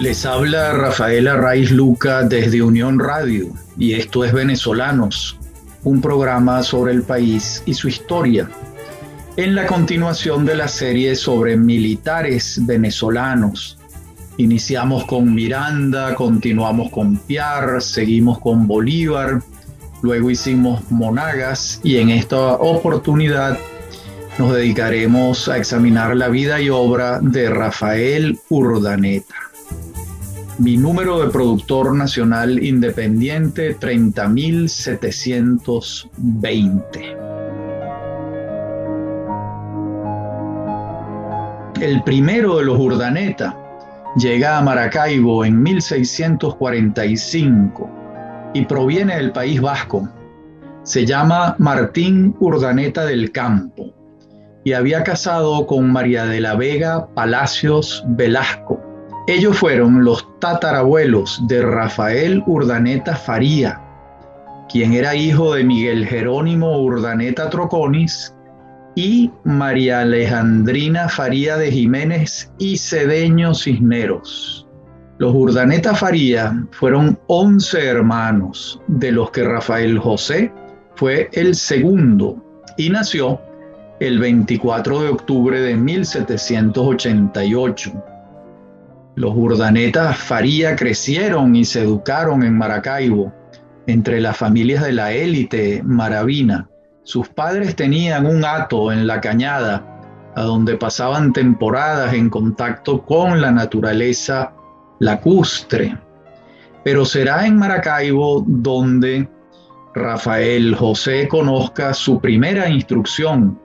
Les habla Rafael Arraiz Luca desde Unión Radio y esto es Venezolanos, un programa sobre el país y su historia. En la continuación de la serie sobre militares venezolanos, iniciamos con Miranda, continuamos con Piar, seguimos con Bolívar, luego hicimos Monagas y en esta oportunidad nos dedicaremos a examinar la vida y obra de Rafael Urdaneta. Mi número de productor nacional independiente 30720. El primero de los Urdaneta llega a Maracaibo en 1645 y proviene del País Vasco. Se llama Martín Urdaneta del Campo y había casado con María de la Vega Palacios Velasco ellos fueron los tatarabuelos de Rafael Urdaneta Faría, quien era hijo de Miguel Jerónimo Urdaneta Troconis y María Alejandrina Faría de Jiménez y Cedeño Cisneros. Los Urdaneta Faría fueron 11 hermanos, de los que Rafael José fue el segundo y nació el 24 de octubre de 1788 los urdanetas Faría crecieron y se educaron en Maracaibo, entre las familias de la élite maravina. Sus padres tenían un hato en la cañada, a donde pasaban temporadas en contacto con la naturaleza lacustre. Pero será en Maracaibo donde Rafael José conozca su primera instrucción,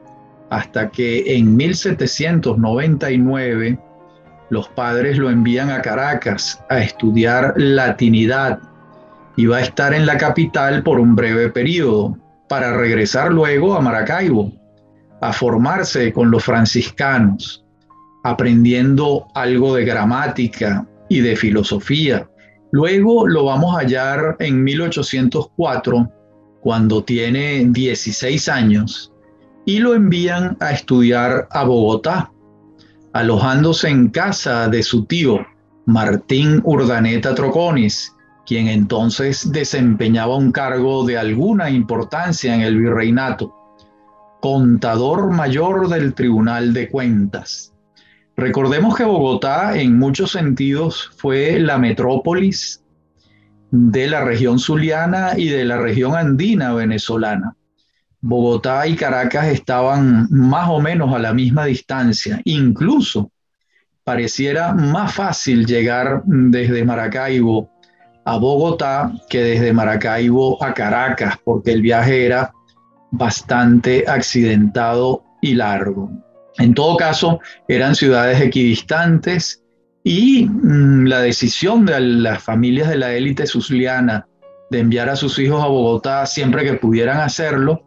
hasta que en 1799 los padres lo envían a Caracas a estudiar latinidad y va a estar en la capital por un breve periodo para regresar luego a Maracaibo a formarse con los franciscanos, aprendiendo algo de gramática y de filosofía. Luego lo vamos a hallar en 1804, cuando tiene 16 años, y lo envían a estudiar a Bogotá alojándose en casa de su tío, Martín Urdaneta Troconis, quien entonces desempeñaba un cargo de alguna importancia en el virreinato, contador mayor del Tribunal de Cuentas. Recordemos que Bogotá en muchos sentidos fue la metrópolis de la región zuliana y de la región andina venezolana. Bogotá y Caracas estaban más o menos a la misma distancia. Incluso pareciera más fácil llegar desde Maracaibo a Bogotá que desde Maracaibo a Caracas, porque el viaje era bastante accidentado y largo. En todo caso, eran ciudades equidistantes y mm, la decisión de las familias de la élite susliana de enviar a sus hijos a Bogotá siempre que pudieran hacerlo,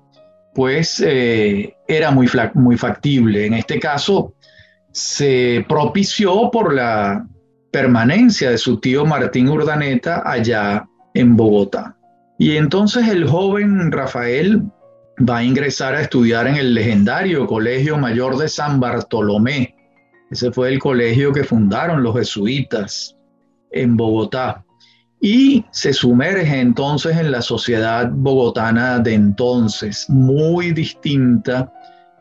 pues eh, era muy, muy factible. En este caso, se propició por la permanencia de su tío Martín Urdaneta allá en Bogotá. Y entonces el joven Rafael va a ingresar a estudiar en el legendario Colegio Mayor de San Bartolomé. Ese fue el colegio que fundaron los jesuitas en Bogotá y se sumerge entonces en la sociedad bogotana de entonces, muy distinta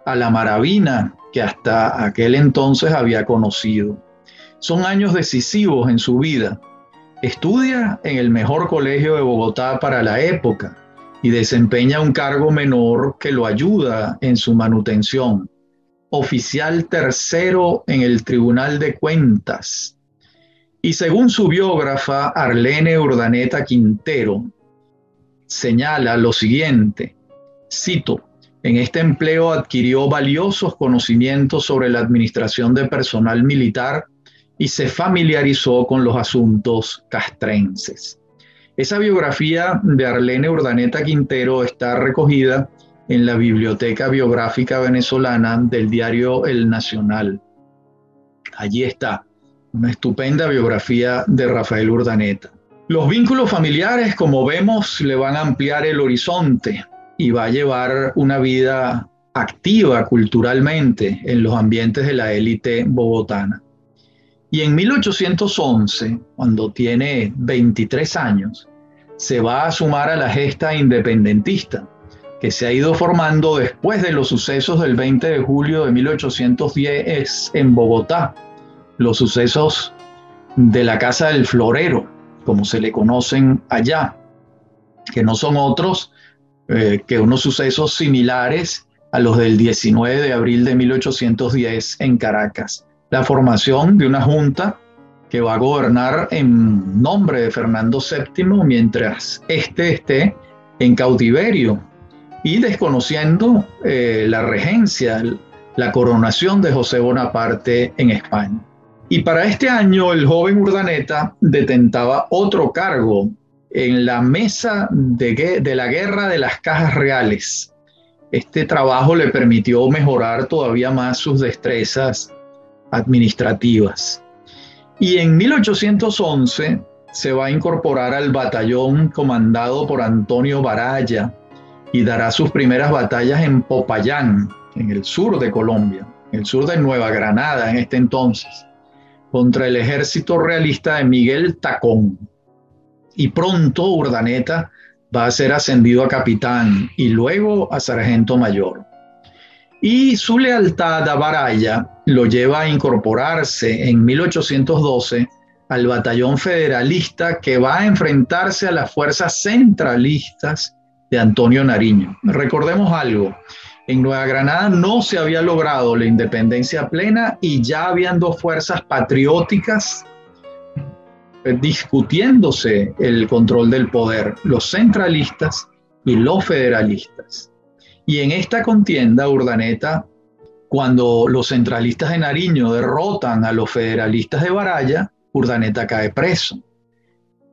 a la maravina que hasta aquel entonces había conocido. Son años decisivos en su vida. Estudia en el mejor colegio de Bogotá para la época y desempeña un cargo menor que lo ayuda en su manutención. Oficial tercero en el Tribunal de Cuentas y según su biógrafa Arlene Urdaneta Quintero, señala lo siguiente, cito, en este empleo adquirió valiosos conocimientos sobre la administración de personal militar y se familiarizó con los asuntos castrenses. Esa biografía de Arlene Urdaneta Quintero está recogida en la Biblioteca Biográfica Venezolana del diario El Nacional. Allí está una estupenda biografía de Rafael Urdaneta. Los vínculos familiares, como vemos, le van a ampliar el horizonte y va a llevar una vida activa culturalmente en los ambientes de la élite bogotana. Y en 1811, cuando tiene 23 años, se va a sumar a la gesta independentista que se ha ido formando después de los sucesos del 20 de julio de 1810 en Bogotá, los sucesos de la Casa del Florero, como se le conocen allá, que no son otros eh, que unos sucesos similares a los del 19 de abril de 1810 en Caracas. La formación de una junta que va a gobernar en nombre de Fernando VII mientras éste esté en cautiverio y desconociendo eh, la regencia, la coronación de José Bonaparte en España. Y para este año el joven Urdaneta detentaba otro cargo en la mesa de, la guerra de las cajas reales. Este trabajo le permitió mejorar todavía más sus destrezas administrativas. Y en 1811 se va a incorporar al batallón comandado por Antonio Baraya y dará sus primeras batallas en Popayán, en el sur de Colombia, el sur de Nueva Granada en este entonces contra el ejército realista de Miguel Tacón. Y pronto Urdaneta va a ser ascendido a capitán y luego a sargento mayor. Y su lealtad a Baraya lo lleva a incorporarse en 1812 al batallón federalista que va a enfrentarse a las fuerzas centralistas de Antonio Nariño. Recordemos algo, en Nueva Granada no se había logrado la independencia plena y ya habían dos fuerzas patrióticas eh, discutiéndose el control del poder, los centralistas y los federalistas. Y en esta contienda, Urdaneta, cuando los centralistas de Nariño derrotan a los federalistas de Baraya, Urdaneta cae preso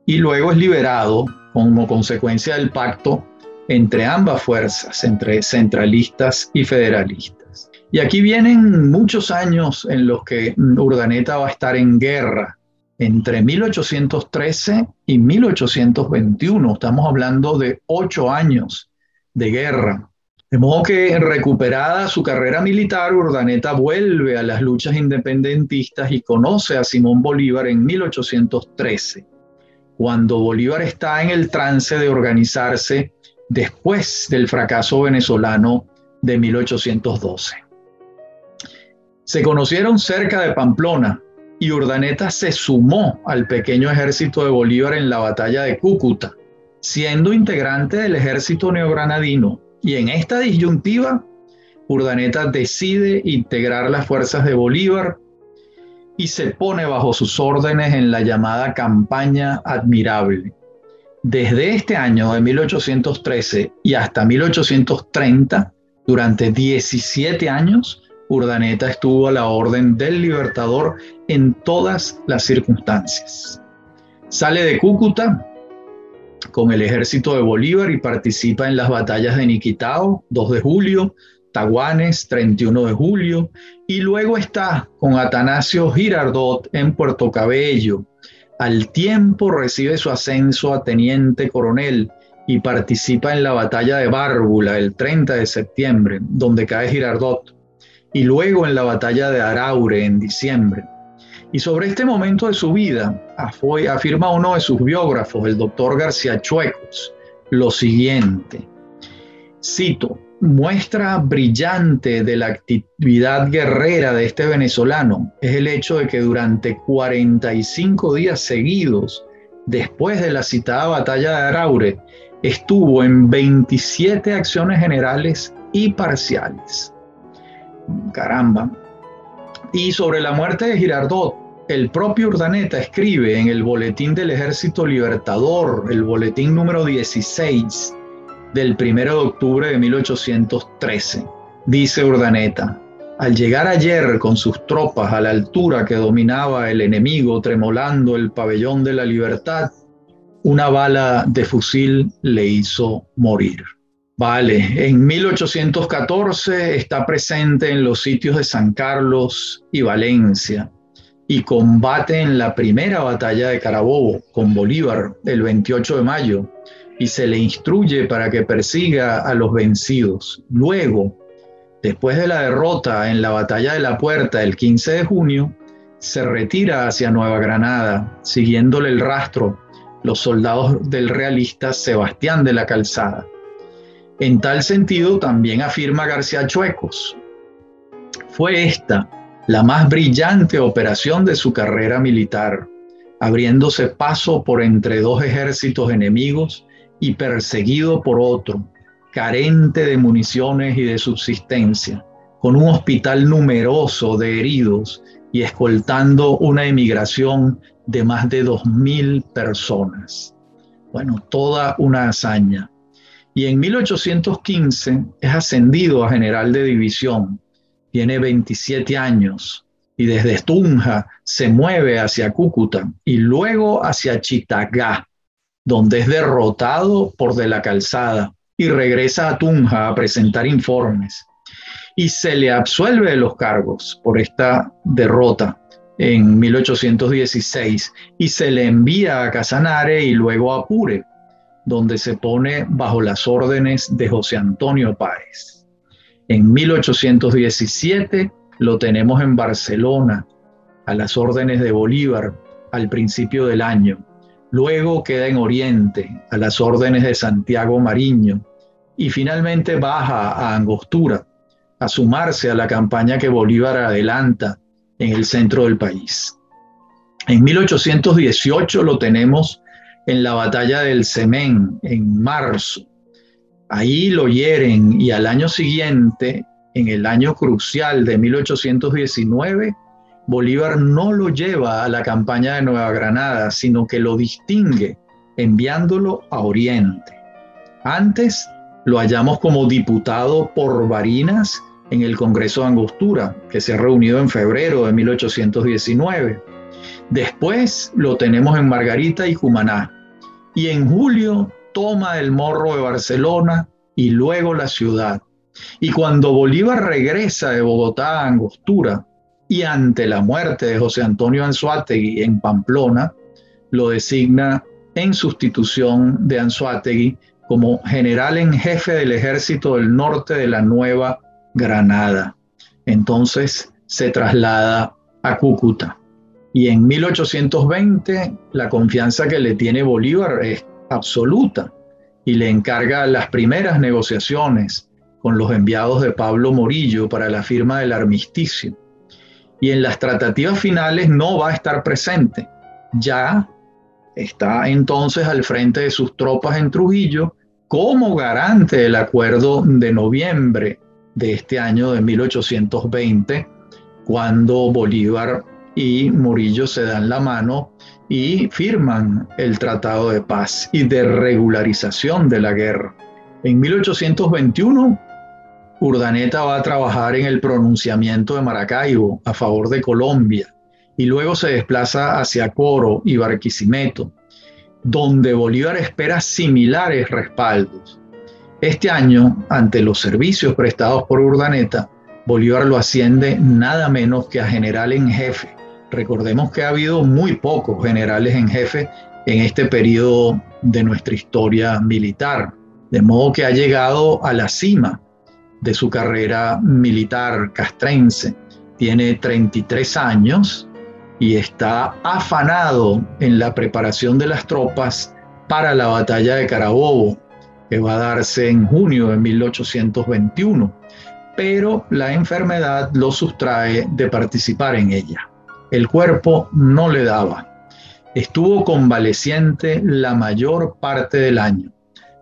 y luego es liberado como consecuencia del pacto entre ambas fuerzas, entre centralistas y federalistas. Y aquí vienen muchos años en los que Urdaneta va a estar en guerra, entre 1813 y 1821. Estamos hablando de ocho años de guerra. De modo que recuperada su carrera militar, Urdaneta vuelve a las luchas independentistas y conoce a Simón Bolívar en 1813, cuando Bolívar está en el trance de organizarse después del fracaso venezolano de 1812. Se conocieron cerca de Pamplona y Urdaneta se sumó al pequeño ejército de Bolívar en la batalla de Cúcuta, siendo integrante del ejército neogranadino. Y en esta disyuntiva, Urdaneta decide integrar las fuerzas de Bolívar y se pone bajo sus órdenes en la llamada campaña admirable desde este año de 1813 y hasta 1830, durante 17 años, Urdaneta estuvo a la orden del Libertador en todas las circunstancias. Sale de Cúcuta con el ejército de Bolívar y participa en las batallas de Niquitao, 2 de julio, Taguanes, 31 de julio, y luego está con Atanasio Girardot en Puerto Cabello, al tiempo recibe su ascenso a teniente coronel y participa en la batalla de Bárbula el 30 de septiembre, donde cae Girardot, y luego en la batalla de Araure en diciembre. Y sobre este momento de su vida afirma uno de sus biógrafos, el doctor García Chuecos, lo siguiente, cito, muestra brillante de la actividad guerrera de este venezolano es el hecho de que durante 45 días seguidos, después de la citada batalla de Araure, estuvo en 27 acciones generales y parciales. Caramba. Y sobre la muerte de Girardot, el propio Urdaneta escribe en el Boletín del Ejército Libertador, el boletín número 16, del 1 de octubre de 1813. Dice Urdaneta, al llegar ayer con sus tropas a la altura que dominaba el enemigo tremolando el pabellón de la libertad, una bala de fusil le hizo morir. Vale, en 1814 está presente en los sitios de San Carlos y Valencia y combate en la primera batalla de Carabobo con Bolívar el 28 de mayo y se le instruye para que persiga a los vencidos. Luego, después de la derrota en la batalla de la puerta el 15 de junio, se retira hacia Nueva Granada, siguiéndole el rastro los soldados del realista Sebastián de la Calzada. En tal sentido, también afirma García Chuecos, fue esta la más brillante operación de su carrera militar, abriéndose paso por entre dos ejércitos enemigos y perseguido por otro, carente de municiones y de subsistencia, con un hospital numeroso de heridos y escoltando una emigración de más de 2.000 personas. Bueno, toda una hazaña. Y en 1815 es ascendido a general de división. Tiene 27 años y desde Tunja se mueve hacia Cúcuta y luego hacia Chitagá, donde es derrotado por De la Calzada y regresa a Tunja a presentar informes. Y se le absuelve de los cargos por esta derrota en 1816 y se le envía a Casanare y luego a Apure, donde se pone bajo las órdenes de José Antonio Páez. En 1817 lo tenemos en Barcelona, a las órdenes de Bolívar, al principio del año. Luego queda en Oriente, a las órdenes de Santiago Mariño. Y finalmente baja a Angostura, a sumarse a la campaña que Bolívar adelanta en el centro del país. En 1818 lo tenemos en la batalla del Semén, en marzo. Ahí lo hieren y al año siguiente, en el año crucial de 1819, Bolívar no lo lleva a la campaña de Nueva Granada, sino que lo distingue enviándolo a Oriente. Antes lo hallamos como diputado por Barinas en el Congreso de Angostura, que se ha reunido en febrero de 1819. Después lo tenemos en Margarita y Cumaná. Y en julio toma el morro de Barcelona y luego la ciudad. Y cuando Bolívar regresa de Bogotá a Angostura y ante la muerte de José Antonio Anzuategui en Pamplona, lo designa en sustitución de Anzuategui como general en jefe del ejército del norte de la Nueva Granada. Entonces se traslada a Cúcuta. Y en 1820 la confianza que le tiene Bolívar es absoluta y le encarga las primeras negociaciones con los enviados de Pablo Morillo para la firma del armisticio. Y en las tratativas finales no va a estar presente. Ya está entonces al frente de sus tropas en Trujillo como garante del acuerdo de noviembre de este año de 1820, cuando Bolívar y Murillo se dan la mano y firman el Tratado de Paz y de regularización de la guerra. En 1821, Urdaneta va a trabajar en el pronunciamiento de Maracaibo a favor de Colombia y luego se desplaza hacia Coro y Barquisimeto, donde Bolívar espera similares respaldos. Este año, ante los servicios prestados por Urdaneta, Bolívar lo asciende nada menos que a general en jefe. Recordemos que ha habido muy pocos generales en jefe en este periodo de nuestra historia militar, de modo que ha llegado a la cima de su carrera militar castrense. Tiene 33 años y está afanado en la preparación de las tropas para la batalla de Carabobo, que va a darse en junio de 1821, pero la enfermedad lo sustrae de participar en ella. El cuerpo no le daba. Estuvo convaleciente la mayor parte del año,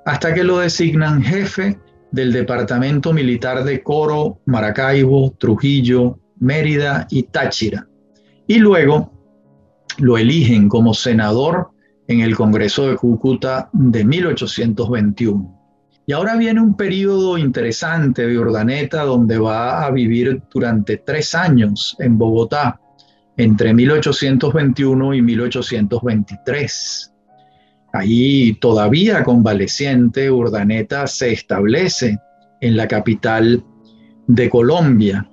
hasta que lo designan jefe del Departamento Militar de Coro, Maracaibo, Trujillo, Mérida y Táchira. Y luego lo eligen como senador en el Congreso de Cúcuta de 1821. Y ahora viene un periodo interesante de Urdaneta donde va a vivir durante tres años en Bogotá, entre 1821 y 1823. Ahí todavía convaleciente, Urdaneta se establece en la capital de Colombia.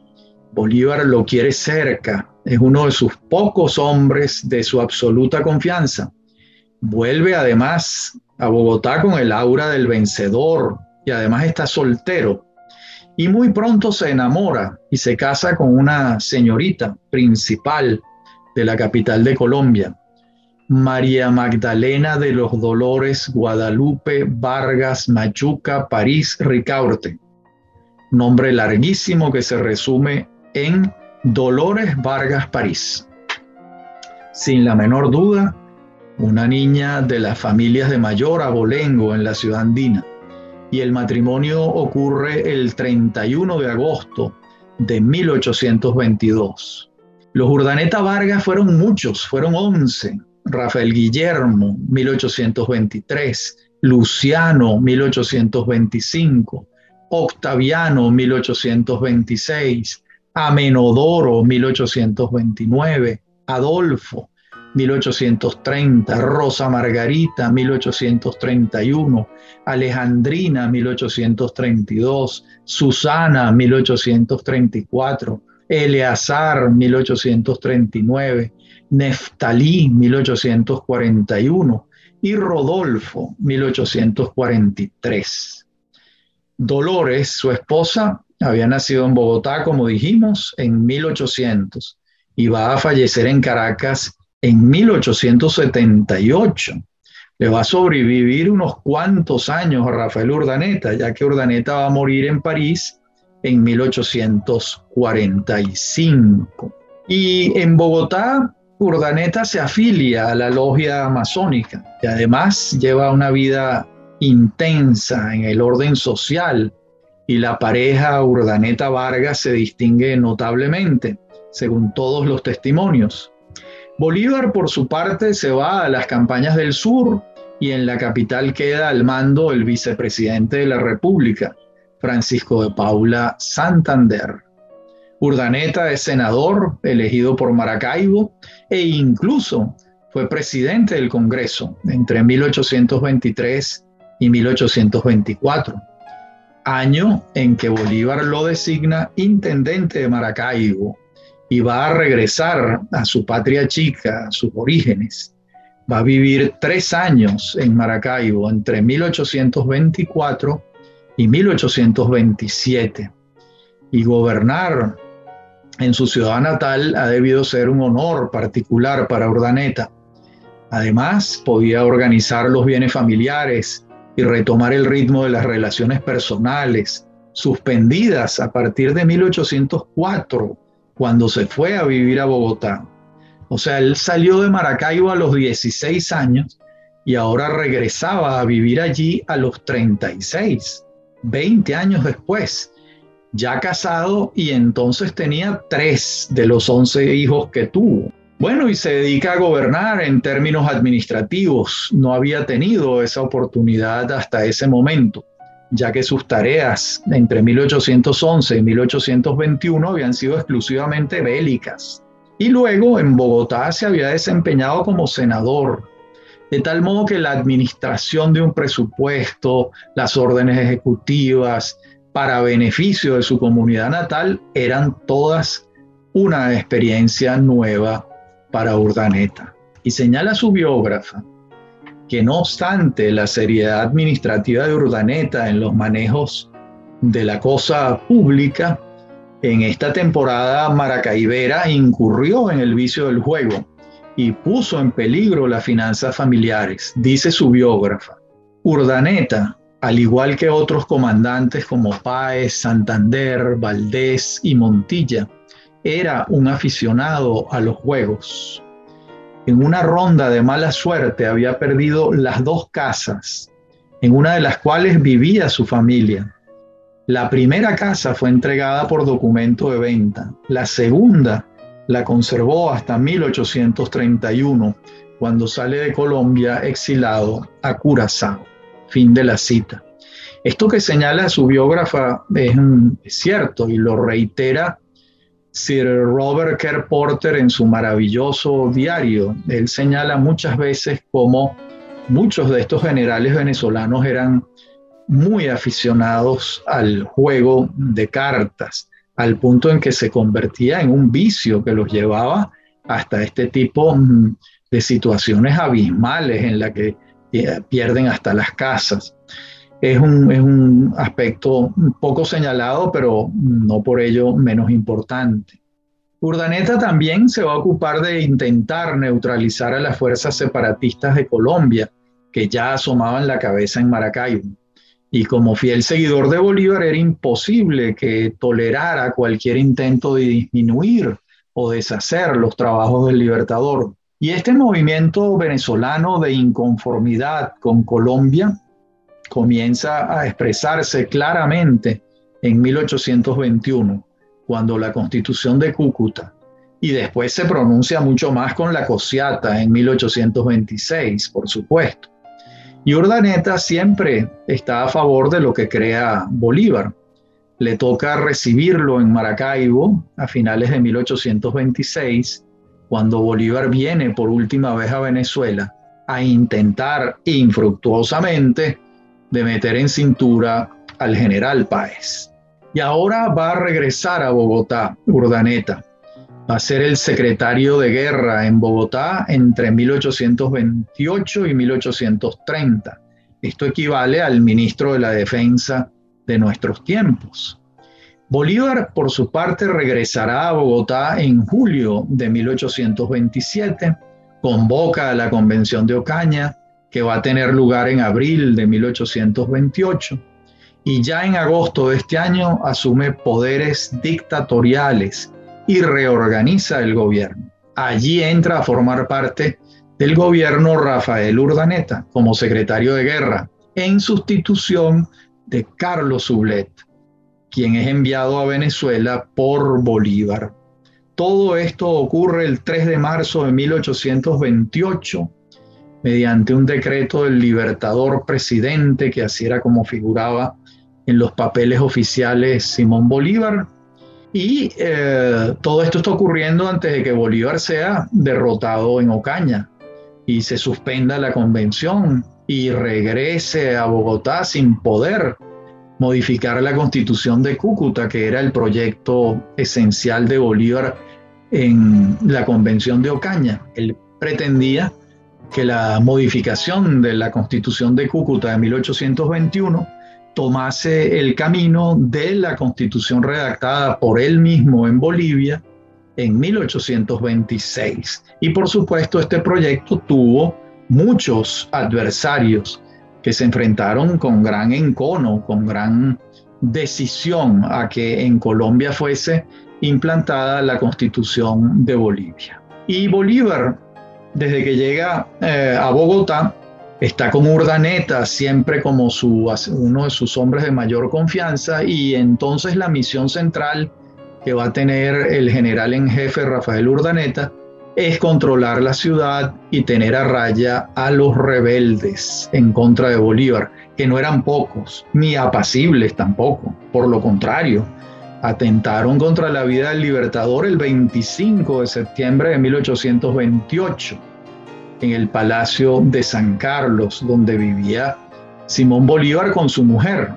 Bolívar lo quiere cerca, es uno de sus pocos hombres de su absoluta confianza Vuelve además a Bogotá con el aura del vencedor y además está soltero. Y muy pronto se enamora y se casa con una señorita principal de la capital de Colombia. María Magdalena de los Dolores Guadalupe Vargas Machuca París Ricaurte. Nombre larguísimo que se resume en Dolores Vargas París. Sin la menor duda, una niña de las familias de Mayor Abolengo en la ciudad andina. Y el matrimonio ocurre el 31 de agosto de 1822. Los Urdaneta Vargas fueron muchos, fueron 11. Rafael Guillermo, 1823. Luciano, 1825. Octaviano, 1826. Amenodoro, 1829. Adolfo, 1830, Rosa Margarita, 1831, Alejandrina, 1832, Susana, 1834, Eleazar, 1839, Neftalí, 1841 y Rodolfo, 1843. Dolores, su esposa, había nacido en Bogotá, como dijimos, en 1800 y va a fallecer en Caracas en 1878. Le va a sobrevivir unos cuantos años a Rafael Urdaneta, ya que Urdaneta va a morir en París en 1845. Y en Bogotá, Urdaneta se afilia a la logia masónica y además lleva una vida intensa en el orden social y la pareja Urdaneta Vargas se distingue notablemente, según todos los testimonios. Bolívar, por su parte, se va a las campañas del sur y en la capital queda al mando el vicepresidente de la República, Francisco de Paula Santander. Urdaneta es senador elegido por Maracaibo e incluso fue presidente del Congreso entre 1823 y 1824, año en que Bolívar lo designa intendente de Maracaibo y va a regresar a su patria chica, a sus orígenes. Va a vivir tres años en Maracaibo entre 1824 y 1827. Y gobernar en su ciudad natal ha debido ser un honor particular para Urdaneta. Además, podía organizar los bienes familiares y retomar el ritmo de las relaciones personales, suspendidas a partir de 1804 cuando se fue a vivir a Bogotá. O sea, él salió de Maracaibo a los 16 años y ahora regresaba a vivir allí a los 36, 20 años después, ya casado y entonces tenía tres de los 11 hijos que tuvo. Bueno, y se dedica a gobernar en términos administrativos. No había tenido esa oportunidad hasta ese momento ya que sus tareas entre 1811 y 1821 habían sido exclusivamente bélicas. Y luego en Bogotá se había desempeñado como senador, de tal modo que la administración de un presupuesto, las órdenes ejecutivas para beneficio de su comunidad natal eran todas una experiencia nueva para Urdaneta. Y señala su biógrafa que no obstante la seriedad administrativa de Urdaneta en los manejos de la cosa pública, en esta temporada Maracaibera incurrió en el vicio del juego y puso en peligro las finanzas familiares, dice su biógrafa. Urdaneta, al igual que otros comandantes como Páez, Santander, Valdés y Montilla, era un aficionado a los juegos en una ronda de mala suerte había perdido las dos casas, en una de las cuales vivía su familia. La primera casa fue entregada por documento de venta. La segunda la conservó hasta 1831, cuando sale de Colombia exilado a Curazao. Fin de la cita. Esto que señala su biógrafa es, cierto y lo reitera Sir Robert Kerr Porter en su maravilloso diario, él señala muchas veces cómo muchos de estos generales venezolanos eran muy aficionados al juego de cartas, al punto en que se convertía en un vicio que los llevaba hasta este tipo mm, de situaciones abismales en las que pierden hasta las casas es un, aspecto poco señalado, pero no por ello menos importante. Urdaneta también se va a ocupar de intentar neutralizar a las fuerzas separatistas de Colombia, que ya asomaban la cabeza en Maracaibo. Y como fiel seguidor de Bolívar era imposible que tolerara cualquier intento de disminuir o deshacer los trabajos del libertador. Y este movimiento venezolano de inconformidad con Colombia comienza a expresarse claramente en 1821, cuando la constitución de Cúcuta, y después se pronuncia mucho más con la Cosiata en 1826, por supuesto. Y Urdaneta siempre está a favor de lo que crea Bolívar. Le toca recibirlo en Maracaibo a finales de 1826, cuando Bolívar viene por última vez a Venezuela a intentar infructuosamente de meter en cintura al general Páez. Y ahora va a regresar a Bogotá, Urdaneta, va a ser el secretario de guerra en Bogotá entre 1828 y 1830. Esto equivale al ministro de la Defensa de nuestros tiempos. Bolívar, por su parte, regresará a Bogotá en julio de 1827, convoca la Convención de Ocaña, que va a tener lugar en abril de 1828, y ya en agosto de este año asume poderes dictatoriales y reorganiza el gobierno. Allí entra a formar parte del gobierno Rafael Urdaneta como secretario de guerra, en sustitución de Carlos Sublet, quien es enviado a Venezuela por Bolívar. Todo esto ocurre el 3 de marzo de 1828 mediante un decreto del libertador presidente, que así era como figuraba en los papeles oficiales Simón Bolívar, y eh, todo esto está ocurriendo antes de que Bolívar sea derrotado en Ocaña y se suspenda la convención y regrese a Bogotá sin poder modificar la constitución de Cúcuta, que era el proyecto esencial de Bolívar en la convención de Ocaña. Él pretendía que la modificación de la constitución de Cúcuta de 1821 tomase el camino de la constitución redactada por él mismo en Bolivia en 1826. Y por supuesto este proyecto tuvo muchos adversarios que se enfrentaron con gran encono, con gran decisión a que en Colombia fuese implantada la constitución de Bolivia. Y Bolívar, desde que llega eh, a Bogotá, está con Urdaneta siempre como uno de sus hombres de mayor confianza y entonces la misión central que va a tener el general en jefe Rafael Urdaneta es controlar la ciudad y tener a raya a los rebeldes en contra de Bolívar, que no eran pocos, ni apacibles tampoco, por lo contrario, atentaron contra la vida del libertador el 25 de septiembre de 1828 en el Palacio de San Carlos, donde vivía Simón Bolívar con su mujer,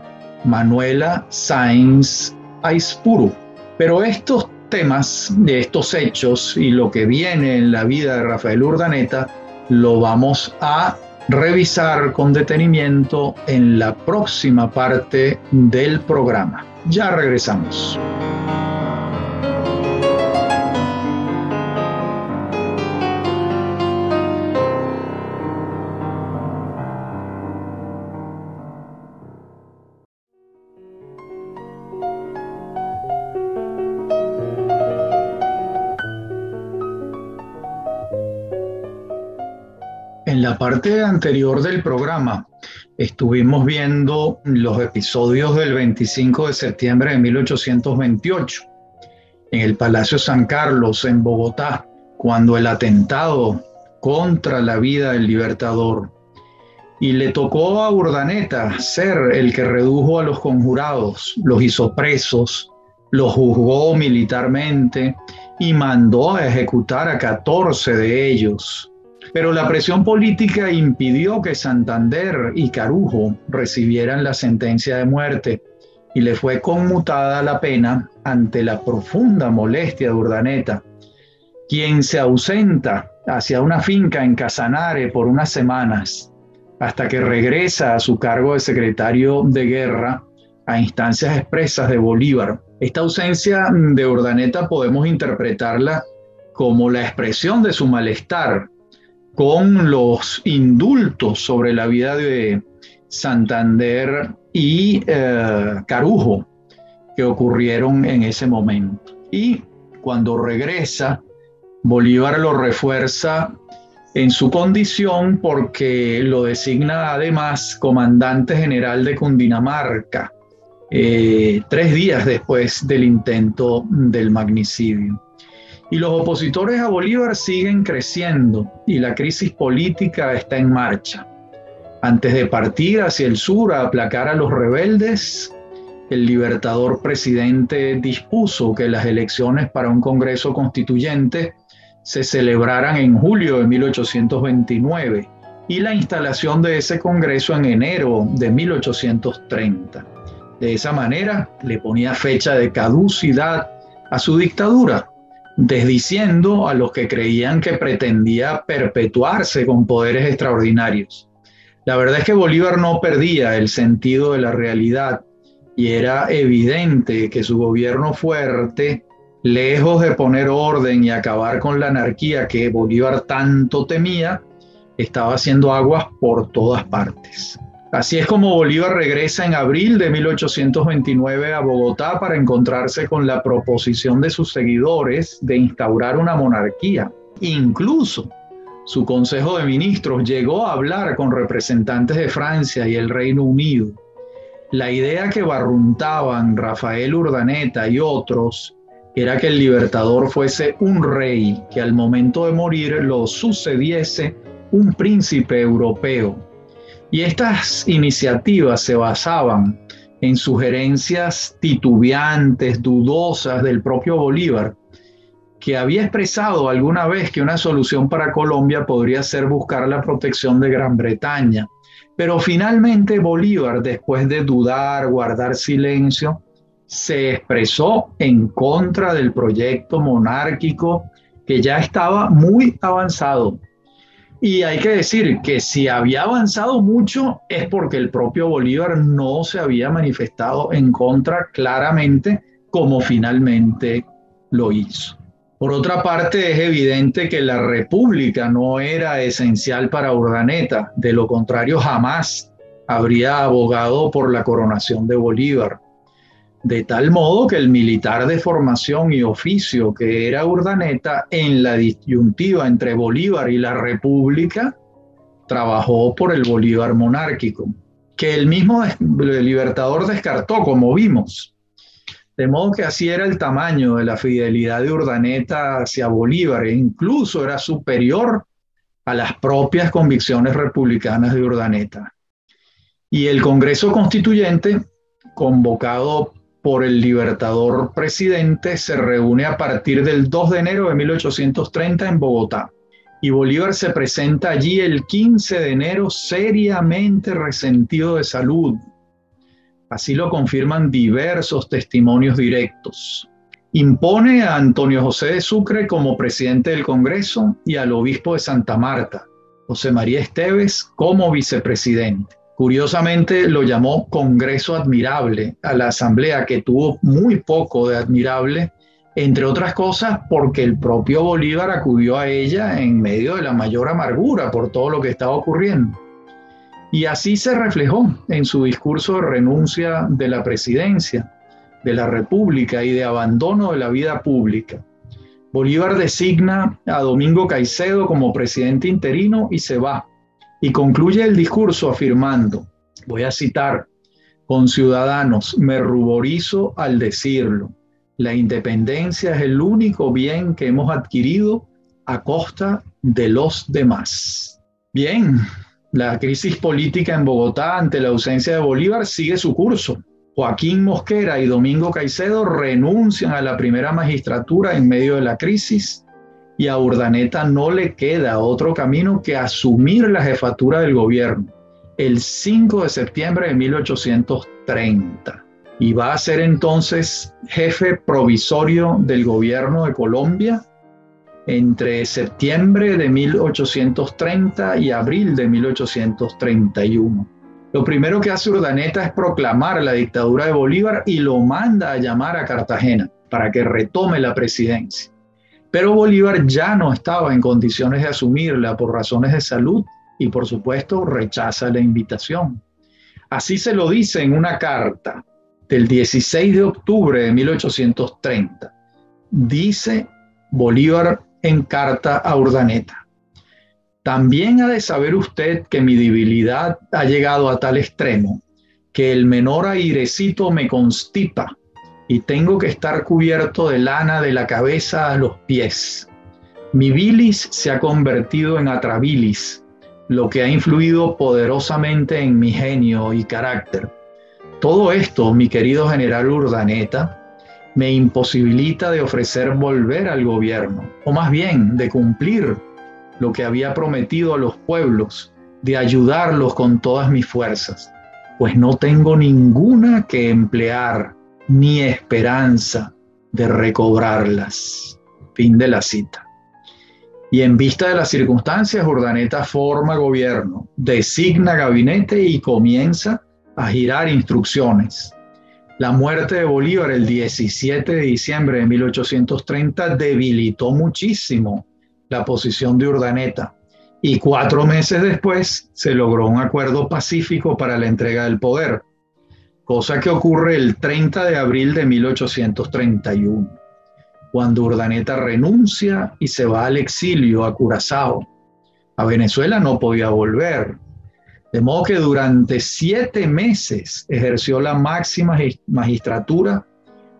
Manuela Sáenz Aispuru. Pero estos temas de estos hechos y lo que viene en la vida de Rafael Urdaneta lo vamos a revisar con detenimiento en la próxima parte del programa. Ya regresamos. La parte anterior del programa estuvimos viendo los episodios del 25 de septiembre de 1828 en el Palacio San Carlos en Bogotá, cuando el atentado contra la vida del libertador. Y le tocó a Urdaneta ser el que redujo a los conjurados, los hizo presos, los juzgó militarmente y mandó a ejecutar a 14 de ellos pero la presión política impidió que Santander y Carujo recibieran la sentencia de muerte y le fue conmutada la pena ante la profunda molestia de Urdaneta, quien se ausenta hacia una finca en Casanare por unas semanas, hasta que regresa a su cargo de secretario de guerra a instancias expresas de Bolívar. Esta ausencia de Urdaneta podemos interpretarla como la expresión de su malestar con los indultos sobre la vida de Santander y eh, Carujo que ocurrieron en ese momento. Y cuando regresa, Bolívar lo refuerza en su condición porque lo designa además comandante general de Cundinamarca, eh, tres días después del intento del magnicidio. Y los opositores a Bolívar siguen creciendo y la crisis política está en marcha. Antes de partir hacia el sur a aplacar a los rebeldes, el libertador presidente dispuso que las elecciones para un Congreso constituyente se celebraran en julio de 1829 y la instalación de ese Congreso en enero de 1830. De esa manera le ponía fecha de caducidad a su dictadura, desdiciendo a los que creían que pretendía perpetuarse con poderes extraordinarios. La verdad es que Bolívar no perdía el sentido de la realidad y era evidente que su gobierno fuerte lejos de poner orden y acabar con la anarquía que Bolívar tanto temía, estaba haciendo aguas por todas partes. Así es como Bolívar regresa en abril de 1829 a Bogotá para encontrarse con la proposición de sus seguidores de instaurar una monarquía. Incluso su Consejo de Ministros llegó a hablar con representantes de Francia y el Reino Unido. La idea que barruntaban Rafael Urdaneta y otros era que el libertador fuese un rey, que al momento de morir lo sucediese un príncipe europeo. Y estas iniciativas se basaban en sugerencias titubeantes, dudosas del propio Bolívar, que había expresado alguna vez que una solución para Colombia podría ser buscar la protección de Gran Bretaña. Pero finalmente Bolívar, después de dudar, guardar silencio, se expresó en contra del proyecto monárquico que ya estaba muy avanzado. Y hay que decir que si había avanzado mucho es porque el propio Bolívar no se había manifestado en contra claramente como finalmente lo hizo. Por otra parte, es evidente que la república no era esencial para Urdaneta, de lo contrario jamás habría abogado por la coronación de Bolívar de tal modo que el militar de formación y oficio que era Urdaneta en la disyuntiva entre Bolívar y la República, trabajó por el Bolívar monárquico, que el mismo Libertador descartó, como vimos. De modo que así era el tamaño de la fidelidad de Urdaneta hacia Bolívar, e incluso era superior a las propias convicciones republicanas de Urdaneta. Y el Congreso Constituyente, convocado por el libertador presidente se reúne a partir del 2 de enero de 1830 en Bogotá. Y Bolívar se presenta allí el 15 de enero seriamente resentido de salud. Así lo confirman diversos testimonios directos. Impone a Antonio José de Sucre como presidente del Congreso y al obispo de Santa Marta, José María Esteves, como vicepresidente. Curiosamente lo llamó Congreso Admirable a la Asamblea, que tuvo muy poco de admirable, entre otras cosas porque el propio Bolívar acudió a ella en medio de la mayor amargura por todo lo que estaba ocurriendo. Y así se reflejó en su discurso de renuncia de la presidencia de la República y de abandono de la vida pública. Bolívar designa a Domingo Caicedo como presidente interino y se va y concluye el discurso afirmando, voy a citar, con ciudadanos, me ruborizo al decirlo, la independencia es el único bien que hemos adquirido a costa de los demás. Bien, la crisis política en Bogotá ante la ausencia de Bolívar sigue su curso. Joaquín Mosquera y Domingo Caicedo renuncian a la primera magistratura en medio de la crisis y a Urdaneta no le queda otro camino que asumir la jefatura del gobierno el 5 de septiembre de 1830 y va a ser entonces jefe provisorio del gobierno de Colombia entre septiembre de 1830 y abril de 1831. Lo primero que hace Urdaneta es proclamar la dictadura de Bolívar y lo manda a llamar a Cartagena para que retome la presidencia. Pero Bolívar ya no estaba en condiciones de asumirla por razones de salud y por supuesto rechaza la invitación. Así se lo dice en una carta del 16 de octubre de 1830. Dice Bolívar en carta a Urdaneta. También ha de saber usted que mi debilidad ha llegado a tal extremo que el menor airecito me constipa tengo que estar cubierto de lana de la cabeza a los pies. Mi bilis se ha convertido en atrabilis, lo que ha influido poderosamente en mi genio y carácter. Todo esto, mi querido general Urdaneta, me imposibilita de ofrecer volver al gobierno, o más bien de cumplir lo que había prometido a los pueblos, de ayudarlos con todas mis fuerzas, pues no tengo ninguna que emplear ni esperanza de recobrarlas. Fin de la cita. Y en vista de las circunstancias, Urdaneta forma gobierno, designa gabinete y comienza a girar instrucciones. La muerte de Bolívar el 17 de diciembre de 1830 debilitó muchísimo la posición de Urdaneta y cuatro meses después se logró un acuerdo pacífico para la entrega del poder cosa que ocurre el 30 de abril de 1831, cuando Urdaneta renuncia y se va al exilio a Curazao. A Venezuela no podía volver, de modo que durante siete meses ejerció la máxima magistratura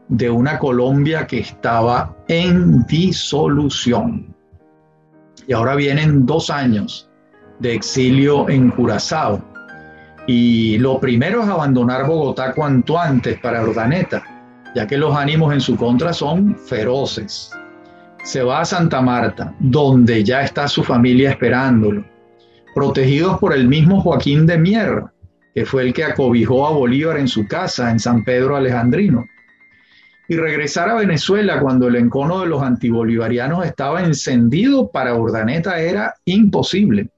de una Colombia que estaba en disolución. Y ahora vienen dos años de exilio en Curazao y lo primero es abandonar Bogotá cuanto antes para Urdaneta, ya que los ánimos en su contra son feroces. Se va a Santa Marta, donde ya está su familia esperándolo, protegidos por el mismo Joaquín de Mier, que fue el que acobijó a Bolívar en su casa en San Pedro Alejandrino. Y regresar a Venezuela cuando el encono de los antibolivarianos estaba encendido para Urdaneta era imposible.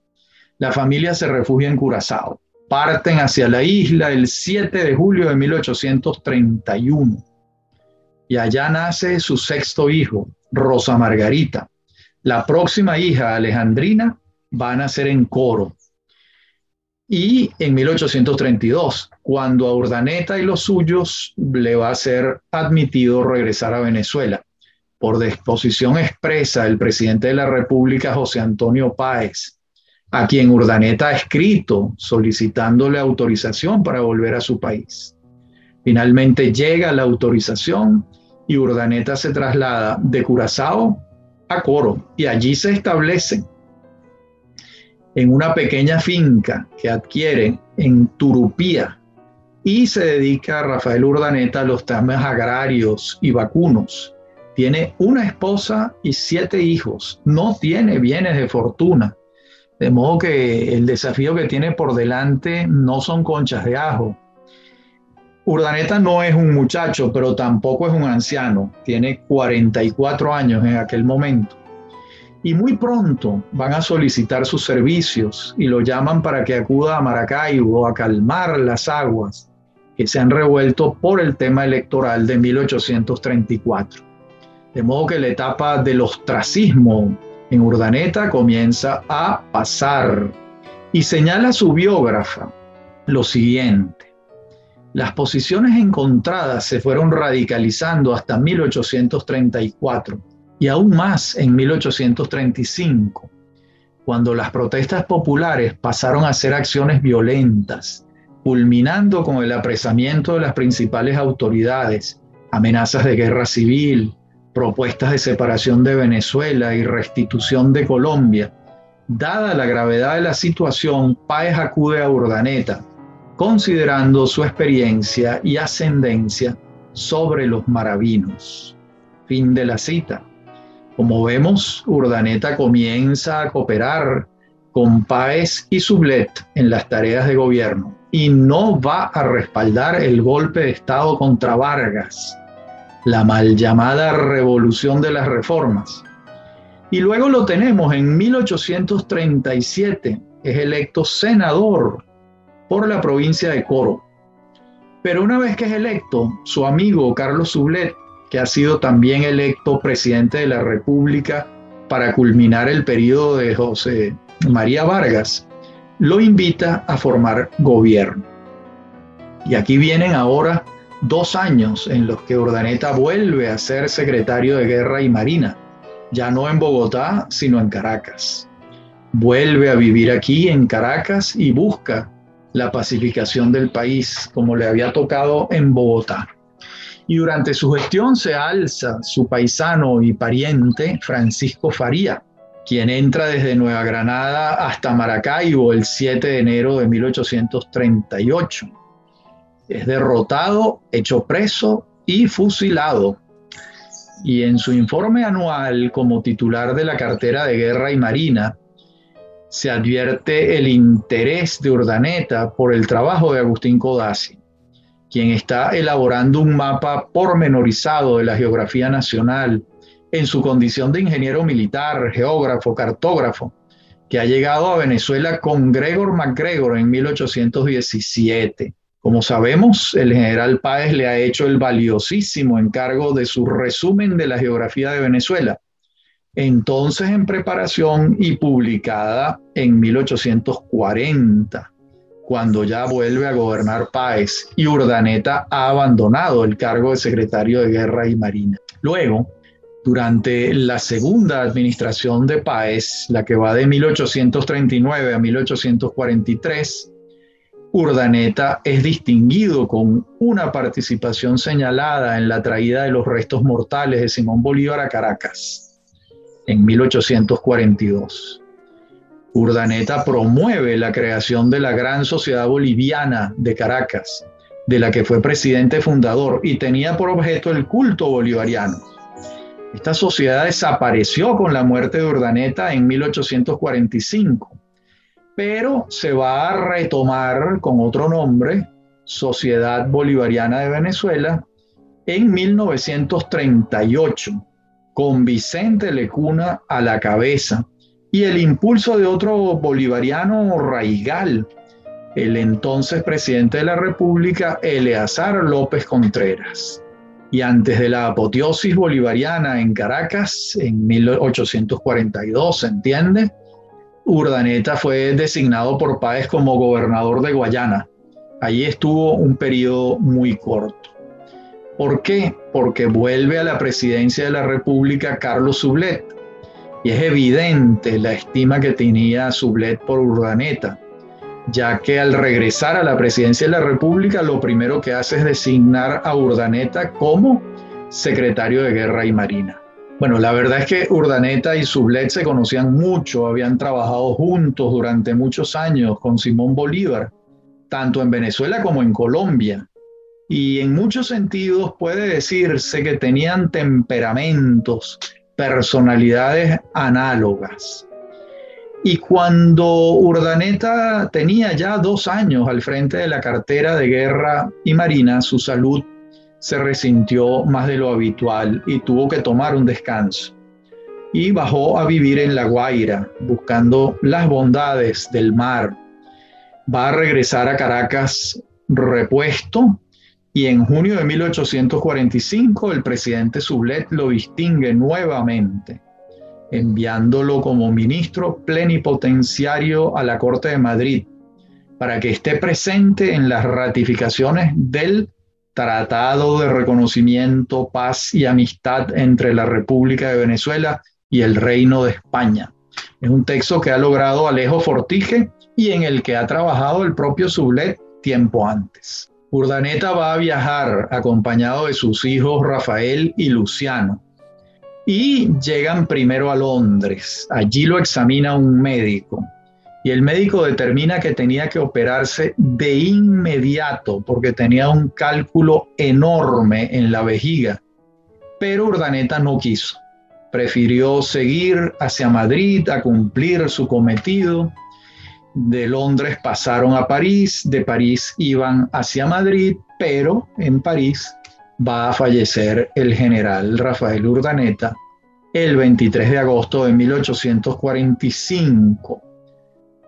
La familia se refugia en Curazao parten hacia la isla el 7 de julio de 1831. Y allá nace su sexto hijo, Rosa Margarita. La próxima hija, Alejandrina, va a nacer en Coro. Y en 1832, cuando a Urdaneta y los suyos le va a ser admitido regresar a Venezuela, por disposición expresa del presidente de la República, José Antonio Páez, a quien Urdaneta ha escrito solicitándole autorización para volver a su país. Finalmente llega la autorización y Urdaneta se traslada de Curazao a Coro y allí se establece en una pequeña finca que adquiere en Turupía y se dedica a Rafael Urdaneta a los temas agrarios y vacunos. Tiene una esposa y siete hijos, no tiene bienes de fortuna de modo que el desafío que tiene por delante no son conchas de ajo. Urdaneta no es un muchacho, pero tampoco es un anciano. Tiene 44 años en aquel momento. Y muy pronto van a solicitar sus servicios y lo llaman para que acuda a Maracaibo a calmar las aguas que se han revuelto por el tema electoral de 1834. De modo que la etapa del ostracismo en Urdaneta comienza a pasar y señala su biógrafa lo siguiente. Las posiciones encontradas se fueron radicalizando hasta 1834 y aún más en 1835, cuando las protestas populares pasaron a ser acciones violentas, culminando con el apresamiento de las principales autoridades, amenazas de guerra civil, propuestas de separación de Venezuela y restitución de Colombia. Dada la gravedad de la situación, Páez acude a Urdaneta, considerando su experiencia y ascendencia sobre los maravinos. Fin de la cita. Como vemos, Urdaneta comienza a cooperar con Páez y Sublet en las tareas de gobierno y no va a respaldar el golpe de Estado contra Vargas la mal llamada Revolución de las Reformas. Y luego lo tenemos en 1837, es electo senador por la provincia de Coro. Pero una vez que es electo, su amigo Carlos Sublet, que ha sido también electo presidente de la República para culminar el periodo de José María Vargas, lo invita a formar gobierno. Y aquí vienen ahora dos años en los que Urdaneta vuelve a ser secretario de Guerra y Marina, ya no en Bogotá, sino en Caracas. Vuelve a vivir aquí en Caracas y busca la pacificación del país, como le había tocado en Bogotá. Y durante su gestión se alza su paisano y pariente Francisco Faría, quien entra desde Nueva Granada hasta Maracaibo el 7 de enero de 1838. Es derrotado, hecho preso y fusilado. Y en su informe anual como titular de la cartera de Guerra y Marina, se advierte el interés de Urdaneta por el trabajo de Agustín Codazzi, quien está elaborando un mapa pormenorizado de la geografía nacional en su condición de ingeniero militar, geógrafo, cartógrafo, que ha llegado a Venezuela con Gregor MacGregor en 1817. Como sabemos, el general Páez le ha hecho el valiosísimo encargo de su resumen de la geografía de Venezuela, entonces en preparación y publicada en 1840, cuando ya vuelve a gobernar Páez y Urdaneta ha abandonado el cargo de secretario de Guerra y Marina. Luego, durante la segunda administración de Páez, la que va de 1839 a 1843, Urdaneta es distinguido con una participación señalada en la traída de los restos mortales de Simón Bolívar a Caracas en 1842. Urdaneta promueve la creación de la Gran Sociedad Boliviana de Caracas, de la que fue presidente fundador y tenía por objeto el culto bolivariano. Esta sociedad desapareció con la muerte de Urdaneta en 1845, pero se va a retomar con otro nombre, Sociedad Bolivariana de Venezuela, en 1938 con Vicente Lecuna a la cabeza y el impulso de otro bolivariano raigal, el entonces presidente de la República, Eleazar López Contreras. Y antes de la apoteosis bolivariana en Caracas, en 1842, ¿se entiende? Urdaneta fue designado por Páez como gobernador de Guayana. Allí estuvo un periodo muy corto. ¿Por qué? Porque vuelve a la presidencia de la República Carlos Sublet. Y es evidente la estima que tenía Sublet por Urdaneta, ya que al regresar a la presidencia de la República lo primero que hace es designar a Urdaneta como secretario de Guerra y Marina. Bueno, la verdad es que Urdaneta y Sublet se conocían mucho, habían trabajado juntos durante muchos años con Simón Bolívar, tanto en Venezuela como en Colombia y en muchos sentidos puede decirse que tenían temperamentos, personalidades análogas. Y cuando Urdaneta tenía ya dos años al frente de la cartera de guerra y marina, su salud se resintió más de lo habitual y tuvo que tomar un descanso. Y bajó a vivir en La Guaira, buscando las bondades del mar. Va a regresar a Caracas repuesto y en junio de 1845 el presidente Sublet lo distingue nuevamente, enviándolo como ministro plenipotenciario a la Corte de Madrid para que esté presente en las ratificaciones del Tratado de Reconocimiento, Paz y Amistad entre la República de Venezuela y el Reino de España. Es un texto que ha logrado Alejo Fortije y en el que ha trabajado el propio Sublet tiempo antes. Urdaneta va a viajar acompañado de sus hijos Rafael y Luciano y llegan primero a Londres. Allí lo examina un médico y el médico determina que tenía que operarse de inmediato porque tenía un cálculo enorme en la vejiga. Pero Urdaneta no quiso. Prefirió seguir hacia Madrid a cumplir su cometido de Londres pasaron a París, de París iban hacia Madrid, pero en París va a fallecer el general Rafael Urdaneta el 23 de agosto de 1845.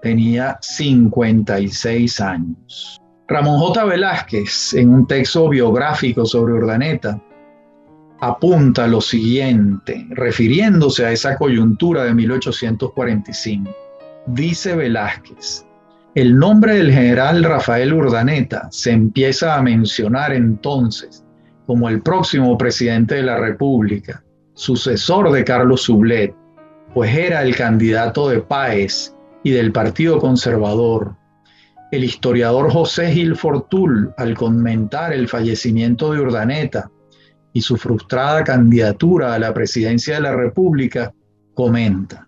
Tenía 56 años. Ramón J. Velázquez, en un texto biográfico sobre Urdaneta, apunta lo siguiente, refiriéndose a esa coyuntura de 1845. Dice Velázquez, el nombre del general Rafael Urdaneta se empieza a mencionar entonces como el próximo presidente de la República, sucesor de Carlos Sublet, pues era el candidato de Páez y del Partido Conservador. El historiador José Gil Fortul, al comentar el fallecimiento de Urdaneta y su frustrada candidatura a la presidencia de la República, comenta,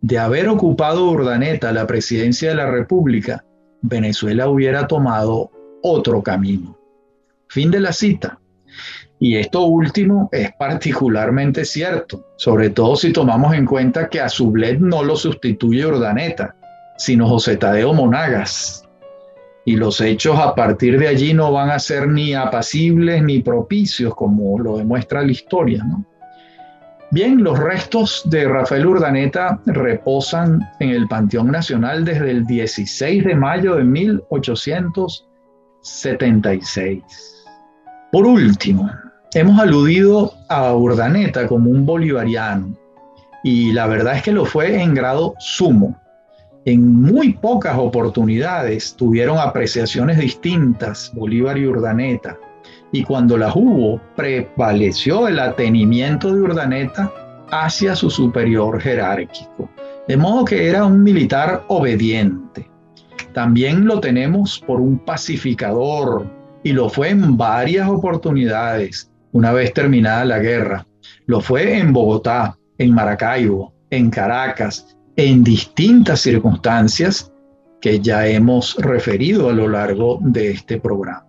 de haber ocupado Urdaneta la presidencia de la República, Venezuela hubiera tomado otro camino. Fin de la cita. Y esto último es particularmente cierto, sobre todo si tomamos en cuenta que a Sublet no lo sustituye Urdaneta, sino José Tadeo Monagas. Y los hechos a partir de allí no van a ser ni apacibles ni propicios, como lo demuestra la historia. Bien, los restos de Rafael Urdaneta reposan en el Panteón Nacional desde el 16 de mayo de 1876. Por último, hemos aludido a Urdaneta como un bolivariano y la verdad es que lo fue en grado sumo. En muy pocas oportunidades tuvieron apreciaciones distintas Bolívar y Urdaneta y cuando las hubo prevaleció el atenimiento de Urdaneta hacia su superior jerárquico, de modo que era un militar obediente. También lo tenemos por un pacificador y lo fue en varias oportunidades una vez terminada la guerra. Lo fue en Bogotá, en Maracaibo, en Caracas, en distintas circunstancias que ya hemos referido a lo largo de este programa.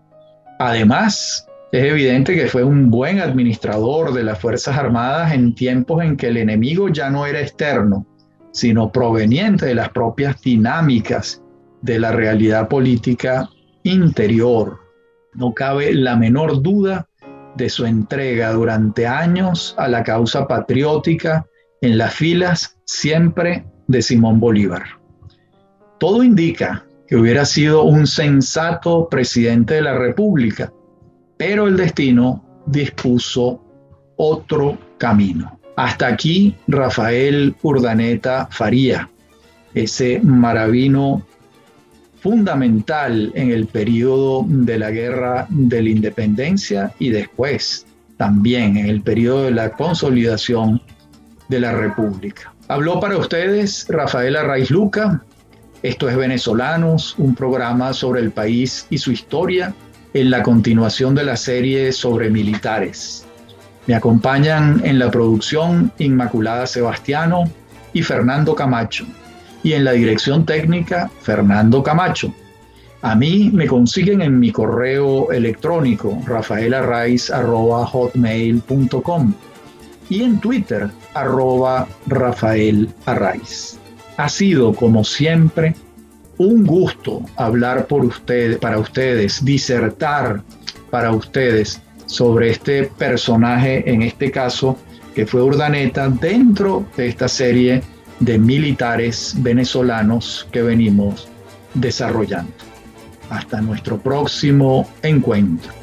Además, es evidente que fue un buen administrador de las Fuerzas Armadas en tiempos en que el enemigo ya no era externo, sino proveniente de las propias dinámicas de la realidad política interior. No cabe la menor duda de su entrega durante años a la causa patriótica en las filas siempre de Simón Bolívar. Todo indica que hubiera sido un sensato presidente de la República, pero el destino dispuso otro camino. Hasta aquí Rafael Urdaneta Faría, ese maravino fundamental en el periodo de la guerra de la independencia y después también en el periodo de la consolidación de la República. Habló para ustedes Rafael Arraiz Luca. Esto es Venezolanos, un programa sobre el país y su historia en la continuación de la serie sobre militares. Me acompañan en la producción Inmaculada Sebastiano y Fernando Camacho y en la dirección técnica Fernando Camacho. A mí me consiguen en mi correo electrónico rafaelarraiz.hotmail.com y en Twitter arroba Rafael Ha sido, como siempre, un gusto hablar por ustedes, para ustedes, disertar para ustedes sobre este personaje, en este caso, que fue Urdaneta, dentro de esta serie de militares venezolanos que venimos desarrollando. Hasta nuestro próximo encuentro.